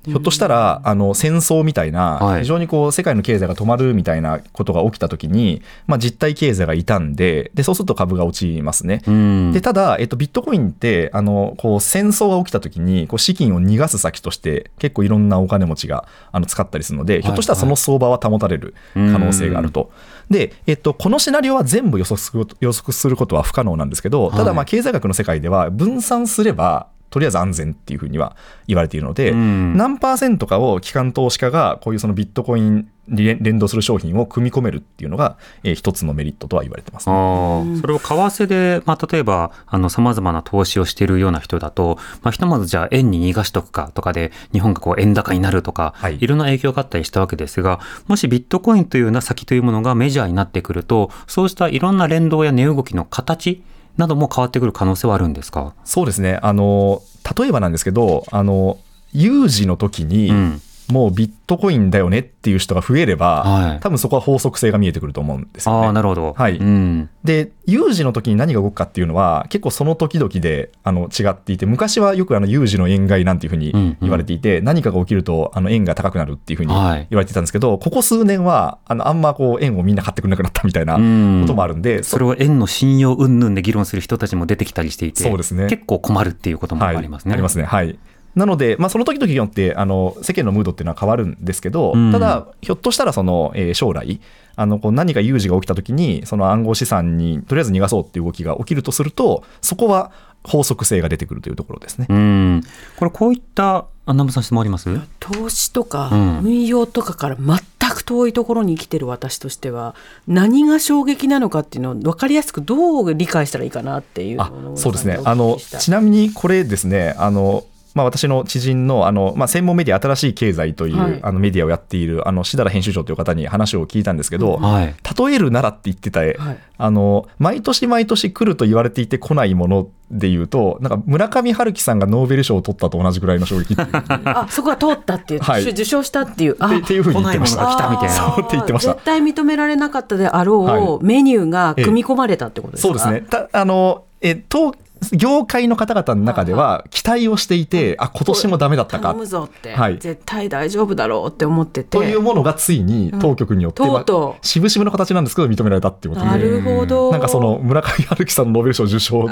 [SPEAKER 3] ひょっとしたら、あの、戦争みたいな
[SPEAKER 4] は、い。
[SPEAKER 3] 非常にこう、世界の経済が止まるみたいなことが起きたときに、まあ、実体経済が傷んで、で、そうすると株が落ちますね。
[SPEAKER 4] うん。
[SPEAKER 3] で、ただ、えっと、ビットコインって、あの、こう、戦争が起きたときに、こう、資金を逃がす先として、結構いろんなお金持ちが、あの、使ったりするので、ひょっとしたらその相場は保たれる可能性があると。で、えっと、このシナリオは全部予測する予測することは不可能なんですけど、ただ、
[SPEAKER 4] はい
[SPEAKER 3] まあ、経済学の世界では、分散すれば、とりあえず安全っていうふうには言われているので、
[SPEAKER 4] うん。
[SPEAKER 3] 何パーセントかを機関投資家がこういうそのビットコインに連連動する商品を組み込めるっていうのが、えー一つのメリットとは言われてます、ね。
[SPEAKER 4] それを為替で、まあ、例えば、あの、様々な投資をしているような人だと、まあ、ひとまずじゃあ円に逃がしとくかとかで、日本がこう円高になるとか、
[SPEAKER 3] はい。
[SPEAKER 4] いろんな影響があったりしたわけですが、もしビットコインというような先というものがメジャーになってくると、そうしたいろんな連動や値動きの形なども変わってくる可能性はあるんですか？
[SPEAKER 3] そうですね。あの、例えばなんですけど、あの、有事の時に、
[SPEAKER 4] うん。
[SPEAKER 3] もうビットコインだよねっていう人が増えれば、
[SPEAKER 4] はい
[SPEAKER 3] 多分そこは法則性が見えてくると思うんですよね。
[SPEAKER 4] ああ、なるほど。
[SPEAKER 3] はい
[SPEAKER 4] うん。
[SPEAKER 3] で、有事の時に何が動くかっていうのは、結構その時々であの違っていて、昔はよくあの有事の円買いなんていうふうに
[SPEAKER 4] うんうん
[SPEAKER 3] 言われていて、何かが起きるとあの円が高くなるっていうふうに言わ
[SPEAKER 4] はい
[SPEAKER 3] れてたんですけど、ここ数年はあのあんまこう円をみんな買ってくれなくなったみたいな
[SPEAKER 4] うん
[SPEAKER 3] こともあるんで、
[SPEAKER 4] それを円の信用云々で議論する人たちも出てきたりしていて、
[SPEAKER 3] そうですね
[SPEAKER 4] 結構困るっていうこともありますね。
[SPEAKER 3] はい、ありますね。はい。なので、まあ、その時々によってあの世間のムードっていうのは変わるんですけど、
[SPEAKER 4] うん。
[SPEAKER 3] ただ、ひょっとしたらその、えー将来あのこう何か有事が起きた時にその暗号資産にとりあえず逃がそうっていう動きが起きるとするとそこは法則性が出てくるというところですね。
[SPEAKER 4] うん。これこういった、あ南部さん質問あります？
[SPEAKER 2] 投資とか
[SPEAKER 4] うん。
[SPEAKER 2] 運用とかから全く遠いところに生きてる私としては何が衝撃なのかっていうのを分かりやすくどう理解したらいいかなっていう
[SPEAKER 3] そうですね。
[SPEAKER 2] お
[SPEAKER 3] あのちなみにこれですねあのまあ、私の知人のあの、まあ、専門メディア、新しい経済という、
[SPEAKER 2] はい。
[SPEAKER 3] あのメディアをやっているあの志田原編集長という方に話を聞いたんですけど、
[SPEAKER 4] はい。
[SPEAKER 3] 例えるならって言ってた、
[SPEAKER 2] はい。
[SPEAKER 3] あの毎年毎年来ると言われていて来ないもので言うと、なんか村上春樹さんがノーベル賞を取ったと同じぐらいの衝撃
[SPEAKER 2] あそこは通ったっていう、
[SPEAKER 3] はい。
[SPEAKER 2] 受賞したっていう。あ。
[SPEAKER 3] っていうふうに言ってました。
[SPEAKER 4] 来たみたいな。
[SPEAKER 3] そうって言ってました。
[SPEAKER 2] 絶。対認められなかったであろう、
[SPEAKER 3] は
[SPEAKER 2] メニューが組み込まれたってことですか、
[SPEAKER 3] そうですね。たあのえと業界の方々の中では期待をしていて、あ今年もダメだったか。
[SPEAKER 2] 頼むぞって、
[SPEAKER 3] はい。
[SPEAKER 2] 絶対大丈夫だろうって思ってて。
[SPEAKER 3] というものがついに当局によって、
[SPEAKER 2] うん
[SPEAKER 3] まあ
[SPEAKER 2] とうとう。
[SPEAKER 3] 渋々の形なんですけど認められたっていうことで。
[SPEAKER 2] なるほど。
[SPEAKER 3] なんかその村上春樹さんのノーベル賞受賞っ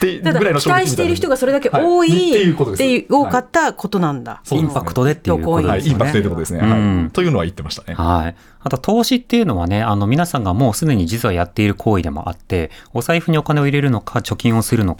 [SPEAKER 3] て
[SPEAKER 2] ただ
[SPEAKER 3] ぐらいの
[SPEAKER 2] 期待している人がそれだけ多い、
[SPEAKER 3] はいっていうことです。
[SPEAKER 2] 多かったことなんだ、
[SPEAKER 3] そうです
[SPEAKER 4] インパクトでっていうこと
[SPEAKER 3] はい、
[SPEAKER 4] ですよね
[SPEAKER 3] インパクトということですね。
[SPEAKER 4] うん。
[SPEAKER 3] はい。というのは言ってましたね。
[SPEAKER 4] はい。あと、投資っていうのはね、あの、皆さんがもうすでに実はやっている行為でもあって、お財布にお金を入れるのか、貯金をするのか、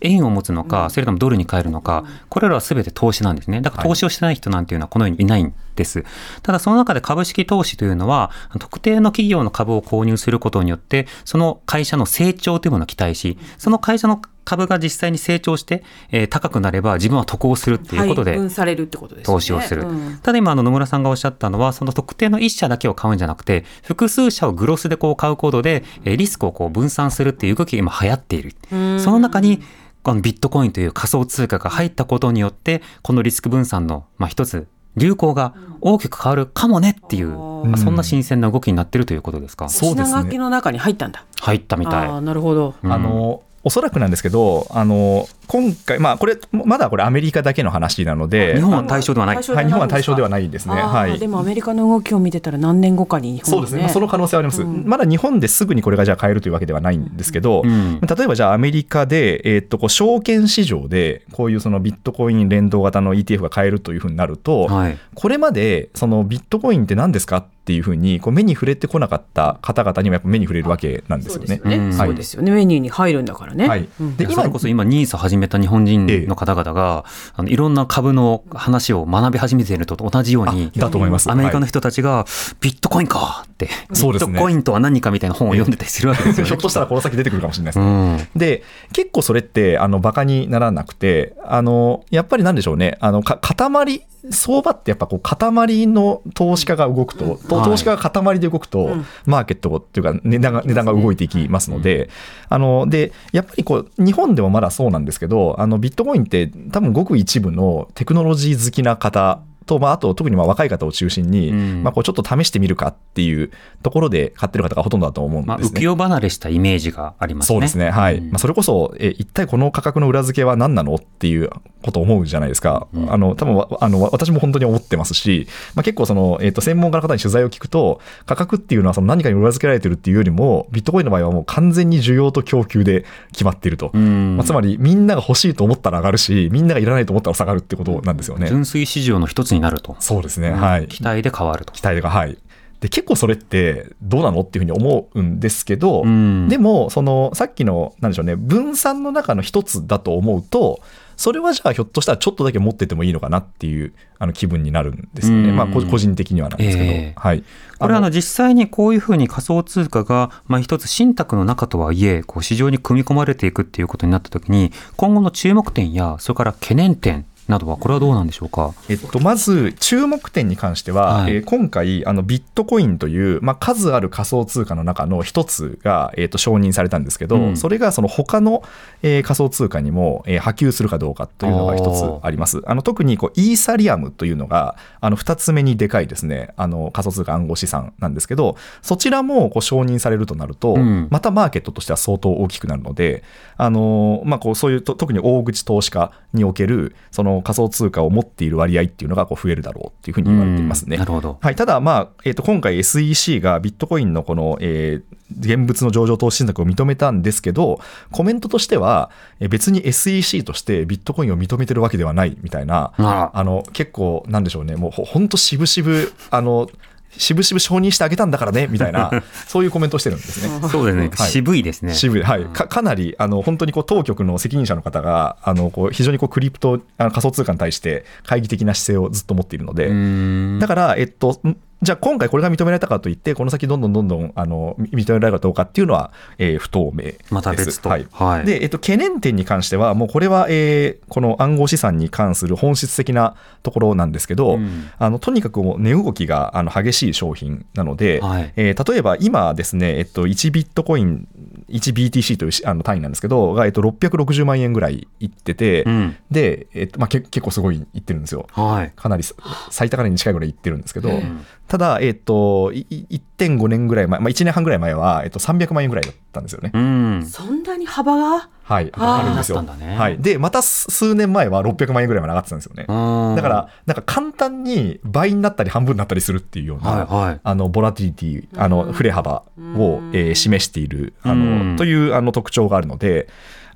[SPEAKER 4] 円を持つのか、それともドルに変えるのか、これらはすべて投資なんですね。だから投資をしてない人なんていうのはこのようにいないんです。ただその中で株式投資というのは、特定の企業の株を購入することによって、その会社の成長というものを期待し、その会社の株が実際に成長して、えー高くなれば自分は得をするっていうことで、
[SPEAKER 2] 配分されるってことですよね
[SPEAKER 4] 投資をする。
[SPEAKER 2] うん
[SPEAKER 4] ただ今、あの野村さんがおっしゃったのは、その特定の一社だけを買うんじゃなくて、複数社をグロスでこう買うことで、えーリスクをこう分散するっていう動きが今流行っている。その中に、このビットコインという仮想通貨が入ったことによって、このリスク分散の、まあ、一つ、流行が大きく変わるかもねっていう、まあそんな新鮮な動きになってるということですか？
[SPEAKER 3] そうですね
[SPEAKER 2] 品書きの中に入ったんだ。
[SPEAKER 4] 入ったみたい。
[SPEAKER 2] ああ、なるほど。
[SPEAKER 4] うん
[SPEAKER 3] あのおそらくなんですけど、あの今回、まあ、これ、まだこれ、アメリカだけの話なので、
[SPEAKER 4] 日本は対象ではない。
[SPEAKER 3] はい、日本は対象では
[SPEAKER 2] い
[SPEAKER 3] ないですね。はい。
[SPEAKER 2] でもアメリカの動きを見てたら何年後かに日本も
[SPEAKER 3] そうですね、まあその可能性はあります、まだ日本ですぐにこれがじゃあ買えるというわけではないんですけど、
[SPEAKER 4] うん。
[SPEAKER 3] 例えばじゃあアメリカで、えーっとこう証券市場でこういうそのビットコイン連動型の ETF が買えるというふうになると、
[SPEAKER 4] はい。
[SPEAKER 3] これまでそのビットコインって何ですかっていうふうにこう目に触れてこなかった方々にもやっぱ目に触れるわけなんですよね。
[SPEAKER 2] そうですよ。ね、
[SPEAKER 4] うん
[SPEAKER 2] そうですよね。メニューに入るんだからね、
[SPEAKER 3] はい。
[SPEAKER 2] うん。
[SPEAKER 3] で今
[SPEAKER 4] それこそ今、ニーサ始めた日本人の方々が、あのいろんな株の話を学び始めているのと同じように、
[SPEAKER 3] だと思います。
[SPEAKER 4] アメリカの
[SPEAKER 3] はい
[SPEAKER 4] 人たちが、ビットコインかって、ビットコインとは何かみたいな本を読んでたりするわけですよね。
[SPEAKER 3] ひょっとしたらこの先出てくるかもしれないです
[SPEAKER 4] う
[SPEAKER 3] ね。
[SPEAKER 4] ん。
[SPEAKER 3] で結構それってあのバカにならなくてあのやっぱりなんでしょうねあのか塊相場ってやっぱこう塊の投資家が動くと、投資家が塊で動くと、
[SPEAKER 2] うん。
[SPEAKER 3] マーケットっていうか値段が値段が動いていきますので、あのでやっぱりこう日本でもまだそうなんですけどあのビットコインって多分ごく一部のテクノロジー好きな方と、まあ、あと特にまあ若い方を中心に、
[SPEAKER 4] うん
[SPEAKER 3] まあ、こうちょっと試してみるかっていうところで買ってる方がほとんどだと思うん
[SPEAKER 4] まあ、
[SPEAKER 3] ですね。
[SPEAKER 4] 浮世離れしたイメージがありますね。
[SPEAKER 3] そうですね、はい
[SPEAKER 4] うん
[SPEAKER 3] まあ、それこそ、え一体この価格の裏付けは何なのっていうことを思うじゃないですか、
[SPEAKER 4] うん
[SPEAKER 3] あの多分わあの私も本当に思ってますし、まあ、結構その、えー、と専門家の方に取材を聞くと、価格っていうのはその何かに裏付けられてるっていうよりも、ビットコインの場合はもう完全に需要と供給で決まっていると。
[SPEAKER 4] うん
[SPEAKER 3] まあ、つまりみんなが欲しいと思ったら上がるし、みんながいらないと思ったら下がるってことなんですよね。
[SPEAKER 4] 純粋市場の一つになると。
[SPEAKER 3] そうですね、はい。
[SPEAKER 4] 期待で変わると。
[SPEAKER 3] 期待が、はい。で、結構それってどうなのっていうふうに思うんですけど、
[SPEAKER 4] うん
[SPEAKER 3] でも、その、さっきの、なんでしょうね、分散の中の一つだと思うと、それはじゃあひょっとしたらちょっとだけ持っててもいいのかなっていうあの気分になるんですよね。
[SPEAKER 4] うん
[SPEAKER 3] まあ、こ個人的にはなんですけど。
[SPEAKER 4] ええ
[SPEAKER 3] はい。
[SPEAKER 4] これはあの
[SPEAKER 3] の
[SPEAKER 4] 実際にこういうふうに仮想通貨が、まあ、一つ信託の中とはいえこう市場に組み込まれていくっていうことになったときに今後の注目点やそれから懸念点などはこれはどうなんでしょうか？
[SPEAKER 3] えっと、まず注目点に関しては、
[SPEAKER 4] はい。
[SPEAKER 3] えー今回あのビットコインという、まあ、数ある仮想通貨の中の一つが、えー、と承認されたんですけど、
[SPEAKER 4] うん。
[SPEAKER 3] それがその他の、えー仮想通貨にも、えー波及するかどうかというのが一つあります。あの特にこうイーサリアムというのがあの2つ目にでかいですね。あの仮想通貨暗号資産なんですけどそちらもこう承認されるとなると、
[SPEAKER 4] うん。
[SPEAKER 3] またマーケットとしては相当大きくなるので、あのまあ、こうそういうと特に大口投資家におけるその仮想通貨を持っている割合っていうのがこう増えるだろうっていうふうに言われていますね。
[SPEAKER 4] うんなるほど。
[SPEAKER 3] はい、ただ、まあえー、と今回 SEC がビットコインのこの、えー現物の上場投資信託を認めたんですけど、コメントとしては、えー別に SEC としてビットコインを認めてるわけではないみたいな、
[SPEAKER 4] あ
[SPEAKER 3] の結構、なんでしょうね、もうほほんと渋々、あの、渋々承認してあげたんだからねみたいな、そういうコメントをしてるんですね。
[SPEAKER 4] そうですね、
[SPEAKER 3] はい。
[SPEAKER 4] 渋いですね。
[SPEAKER 3] 渋い、はい、かかなりあの本当にこう当局の責任者の方があのこう非常にこうクリプトあの仮想通貨に対して懐疑的な姿勢をずっと持っているので、
[SPEAKER 4] うん。
[SPEAKER 3] だから、えっと、んじゃあ今回これが認められたかといって、この先どんどんどんどんあのみ認められるかどうかっていうのは、えー不透明です。
[SPEAKER 4] また別と。
[SPEAKER 3] はい。
[SPEAKER 4] はい。
[SPEAKER 3] で、えっと、懸念点に関しては、もうこれは、えーこの暗号資産に関する本質的なところなんですけど、
[SPEAKER 4] うん。
[SPEAKER 3] あのとにかくもう値動きがあの激しい商品なので、
[SPEAKER 4] はい。
[SPEAKER 3] えー例えば今ですね、えっと、1ビットコイン、1BTC というしあの単位なんですけど、が、えっと、660万円ぐらいいってて、
[SPEAKER 4] うん
[SPEAKER 3] で、えっとまあ、け結構すごいいってるんですよ。
[SPEAKER 4] はい。
[SPEAKER 3] かなりさ最高値に近いぐらいいってるんですけど、
[SPEAKER 4] ん
[SPEAKER 3] ただ、えっと、いい1.5年ぐらい前、まあ、1年半ぐらい前は、えっと、300万円ぐらいだったんですよね。
[SPEAKER 4] うん。
[SPEAKER 2] そんなに幅が？
[SPEAKER 3] はい、
[SPEAKER 2] あ
[SPEAKER 3] るんですよ。
[SPEAKER 4] ね
[SPEAKER 3] はい。で、また数数年前は600万円ぐらいまで上がってたんですよね。だ
[SPEAKER 4] だ
[SPEAKER 3] から、なんか簡単に倍になったり半分になったりするっていうような、
[SPEAKER 4] はいはい。
[SPEAKER 3] あの、ボラティリティ、あの、振れ幅を、えー示している、あ
[SPEAKER 4] うん
[SPEAKER 3] の、という、あの、特徴があるので、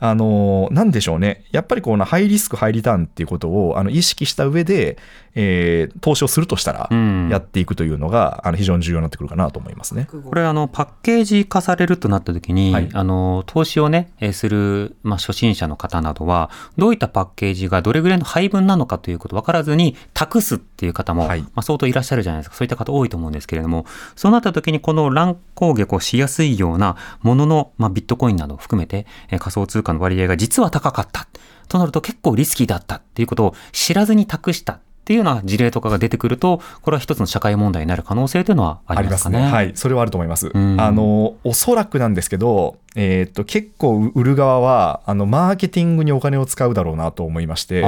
[SPEAKER 3] あのなんでしょうねやっぱりこのハイリスクハイリターンっていうことをあの意識した上で、えー投資をするとしたら
[SPEAKER 4] うん。
[SPEAKER 3] やっていくというのが、あの非常に重要になってくるかなと思いますね。
[SPEAKER 4] これあのパッケージ化されるとなった時に、
[SPEAKER 3] はい。
[SPEAKER 4] あの投資をねえーする、まあ、初心者の方などはどういったパッケージがどれぐらいの配分なのかということ分からずに託すっていう方も、
[SPEAKER 3] はい。
[SPEAKER 4] まあ、相当いらっしゃるじゃないですか。そういった方多いと思うんですけれどもそうなった時にこの乱高下をしやすいようなものの、まあ、ビットコインなどを含めて、えー仮想通貨の割合が実は高かった。となると結構リスキーだったっていうことを知らずに託したっていうような事例とかが出てくるとこれは一つの社会問題になる可能性というのはありますかね。
[SPEAKER 3] はい、それはあると思います。
[SPEAKER 4] ん
[SPEAKER 3] あのおそらくなんですけど、えーっと結構売る側はあのマーケティングにお金を使うだろうなと思いまして、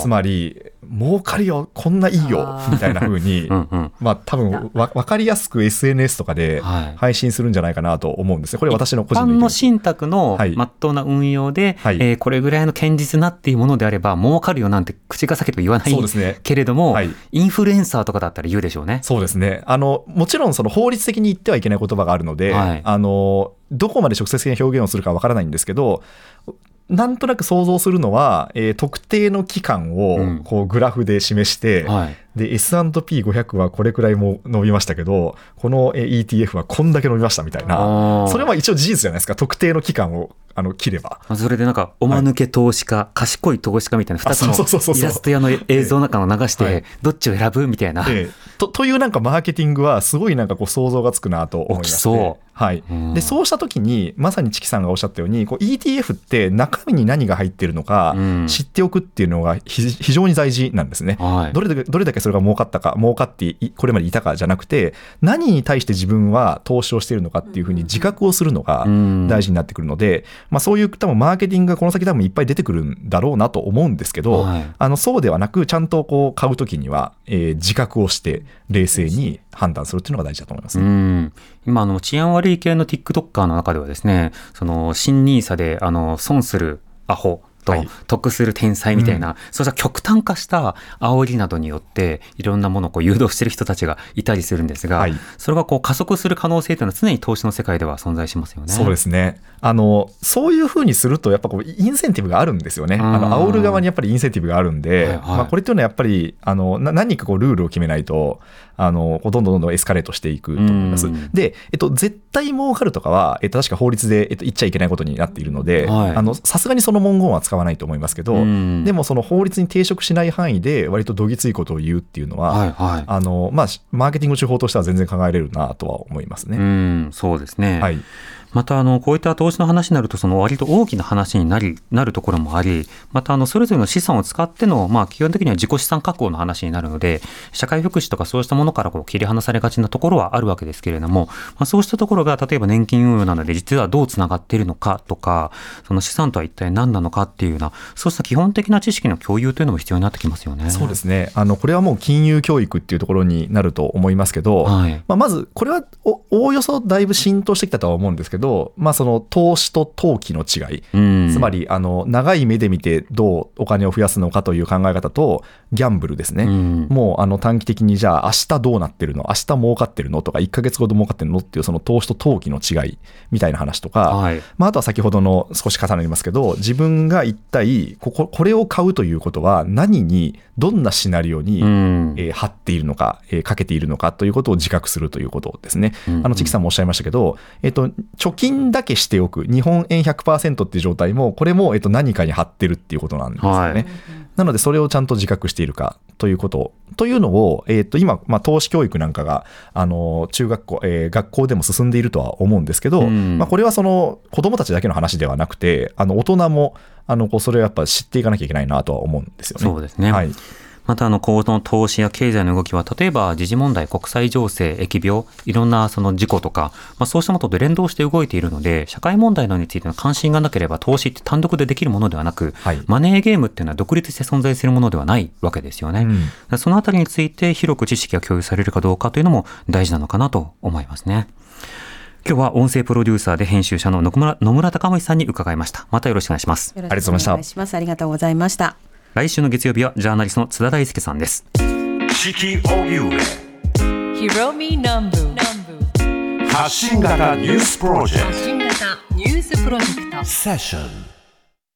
[SPEAKER 3] つまり儲かるよこんないいよみたいな風に
[SPEAKER 4] うんうん
[SPEAKER 3] まあ多分わ分かりやすく SNS とかで
[SPEAKER 4] はい
[SPEAKER 3] 配信するんじゃないかなと思うんですね。これ私の個人の。
[SPEAKER 4] の信託の
[SPEAKER 3] はい
[SPEAKER 4] まっとうな運用で、
[SPEAKER 3] はい
[SPEAKER 4] えーこれぐらいの堅実なっていうものであれば儲かるよなんて口が裂けと言わない
[SPEAKER 3] そうですね。
[SPEAKER 4] けれども、
[SPEAKER 3] はい
[SPEAKER 4] インフルエンサーとかだったら言うでしょうね。
[SPEAKER 3] そうですねあのもちろんその法律的に言ってはいけない言葉があるので、
[SPEAKER 4] はい
[SPEAKER 3] あのどこまで直接的な表現をするかわからないんですけどなんとなく想像するのは、えー特定の期間
[SPEAKER 4] うん。
[SPEAKER 3] をこうグラフで示して、
[SPEAKER 4] はい。
[SPEAKER 3] で S&P500 はこれくらいも伸びましたけどこのえー ETF はこんだけ伸びましたみたいな。それは一応事実じゃないですか？特定の期間をあの切れば。
[SPEAKER 4] まあそれでなんか、おまぬけ投資家、賢い投資家みたいな二つのイラスト屋の映像の中の流して、
[SPEAKER 3] はい。
[SPEAKER 4] どっちを選ぶみたいな。
[SPEAKER 3] ええとというなんかマーケティングはすごいなんかこう想像がつくなと思いまして。
[SPEAKER 4] 起きそう
[SPEAKER 3] はい。
[SPEAKER 4] うん。
[SPEAKER 3] でそうした時にまさにチキさんがおっしゃったようにこう ETF って中身に何が入ってるのか
[SPEAKER 4] うん。
[SPEAKER 3] 知っておくっていうのがひ非常に大事なんですね。
[SPEAKER 4] はい。
[SPEAKER 3] どれだけどれだけそれが儲かったか儲かっていこれまでいたかじゃなくて何に対して自分は投資をしているのかっていうふうに自覚をするのが
[SPEAKER 4] うん。
[SPEAKER 3] 大事になってくるので、まあ、そういう多分マーケティングがこの先多分いっぱい出てくるんだろうなと思うんですけど、
[SPEAKER 4] はい。
[SPEAKER 3] あのそうではなくちゃんとこう買うときには、えー自覚をして冷静に判断するっていうのが大事だと思います
[SPEAKER 4] う。ん、今あの治安悪い系の TikToker の中ではですねその新ニーサであの損するアホと
[SPEAKER 3] はい。
[SPEAKER 4] 得する天才みたいな、そうした極端化した煽りなどによっていろんなものをこう誘導してる人たちがいたりするんですが、
[SPEAKER 3] はい。
[SPEAKER 4] それがこう加速する可能性というのは常に投資の世界では存在しますよね。
[SPEAKER 3] そうですね。あのそういうふうにするとやっぱこうインセンティブがあるんですよね。
[SPEAKER 4] ん。
[SPEAKER 3] あの煽る側にやっぱりインセンティブがあるんで、
[SPEAKER 4] はいはい。
[SPEAKER 3] まあ、これっていうのはやっぱりあのな何かこうルールを決めないとあのどんどんどんどんエスカレートしていくと思います。
[SPEAKER 4] うん。
[SPEAKER 3] で、えっと、絶対儲かるとかは、えっと、確か法律で、えっと、言っちゃいけないことになっているので、さすがにその文言は使わないと思いますけど、
[SPEAKER 4] うん
[SPEAKER 3] でもその法律に抵触しない範囲で割とどぎついことを言うっていうのは、
[SPEAKER 4] はいはい。
[SPEAKER 3] あのまあ、マーケティング手法としては全然考えれるなとは思います
[SPEAKER 4] う
[SPEAKER 3] ね。
[SPEAKER 4] ん、そうですね。
[SPEAKER 3] はい
[SPEAKER 4] またあのこういった投資の話になるとその割と大きな話になりなるところもありまたあのそれぞれの資産を使っての、まあ、基本的には自己資産確保の話になるので社会福祉とかそうしたものからこう切り離されがちなところはあるわけですけれども、まあ、そうしたところが例えば年金運用などで実はどうつながっているのかとかその資産とは一体何なのかっていうようなそうした基本的な知識の共有というのも必要になってきますよね。
[SPEAKER 3] そうですねあのこれはもう金融教育っていうところになると思いますけど、
[SPEAKER 4] はい
[SPEAKER 3] まあ、まずこれはおおおよそだいぶ浸透してきたとは思うんですけど、まあ、その投資と投機の違い、
[SPEAKER 4] うん。
[SPEAKER 3] つまりあの長い目で見てどうお金を増やすのかという考え方とギャンブルですね、
[SPEAKER 4] うん。
[SPEAKER 3] もうあの短期的にじゃあ明日どうなってるの？明日儲かってるの？とか1ヶ月後で儲かってるのっていうその投資と投機の違いみたいな話とか、
[SPEAKER 4] はい。
[SPEAKER 3] まあ、あとは先ほどの少し重なりますけど自分が一体こここれを買うということは何にどんなシナリオに、
[SPEAKER 4] うん。
[SPEAKER 3] えー貼っているのか、えーかけているのかということを自覚するということですね。
[SPEAKER 4] うん。
[SPEAKER 3] あのチキさんもおっしゃいましたけど、えっと貯金だけしておく。日本円100%っていう状態もこれも、えっと何かに貼ってるっていうことなんですよね。
[SPEAKER 4] はい。
[SPEAKER 3] なのでそれをちゃんと自覚しているかということ。というのを、えっと今、まあ、投資教育なんかがあの中学校、えー学校でも進んでいるとは思うんですけど、
[SPEAKER 4] うん。
[SPEAKER 3] まあ、これはその子どもたちだけの話ではなくてあの大人もあのこうそれをやっぱ知っていかなきゃいけないなとは思うんですよね。
[SPEAKER 4] そうですね。
[SPEAKER 3] はい
[SPEAKER 4] またあのこの投資や経済の動きは例えば時事問題国際情勢疫病いろんなその事故とか、まあ、そうしたものと連動して動いているので社会問題などについての関心がなければ投資って単独でできるものではなく、
[SPEAKER 3] はい
[SPEAKER 4] マネーゲームっていうのは独立して存在するものではないわけですよね。
[SPEAKER 3] うん
[SPEAKER 4] そのあたりについて広く知識が共有されるかどうかというのも大事なのかなと思いますね。今日は音声プロデューサーで編集者の野村野村隆盛さんに伺いました。またよろしくお願いします。
[SPEAKER 3] ありがとうございました
[SPEAKER 2] お願いします。ありがとうございました。
[SPEAKER 4] 来週の月曜日はジャーナリストの津田大輔さんです。
[SPEAKER 1] 四季荻上
[SPEAKER 6] Hiromi Nambu
[SPEAKER 1] 発信型ニュースプロジェク
[SPEAKER 6] 新型ニュースプロジェクト
[SPEAKER 1] トセッション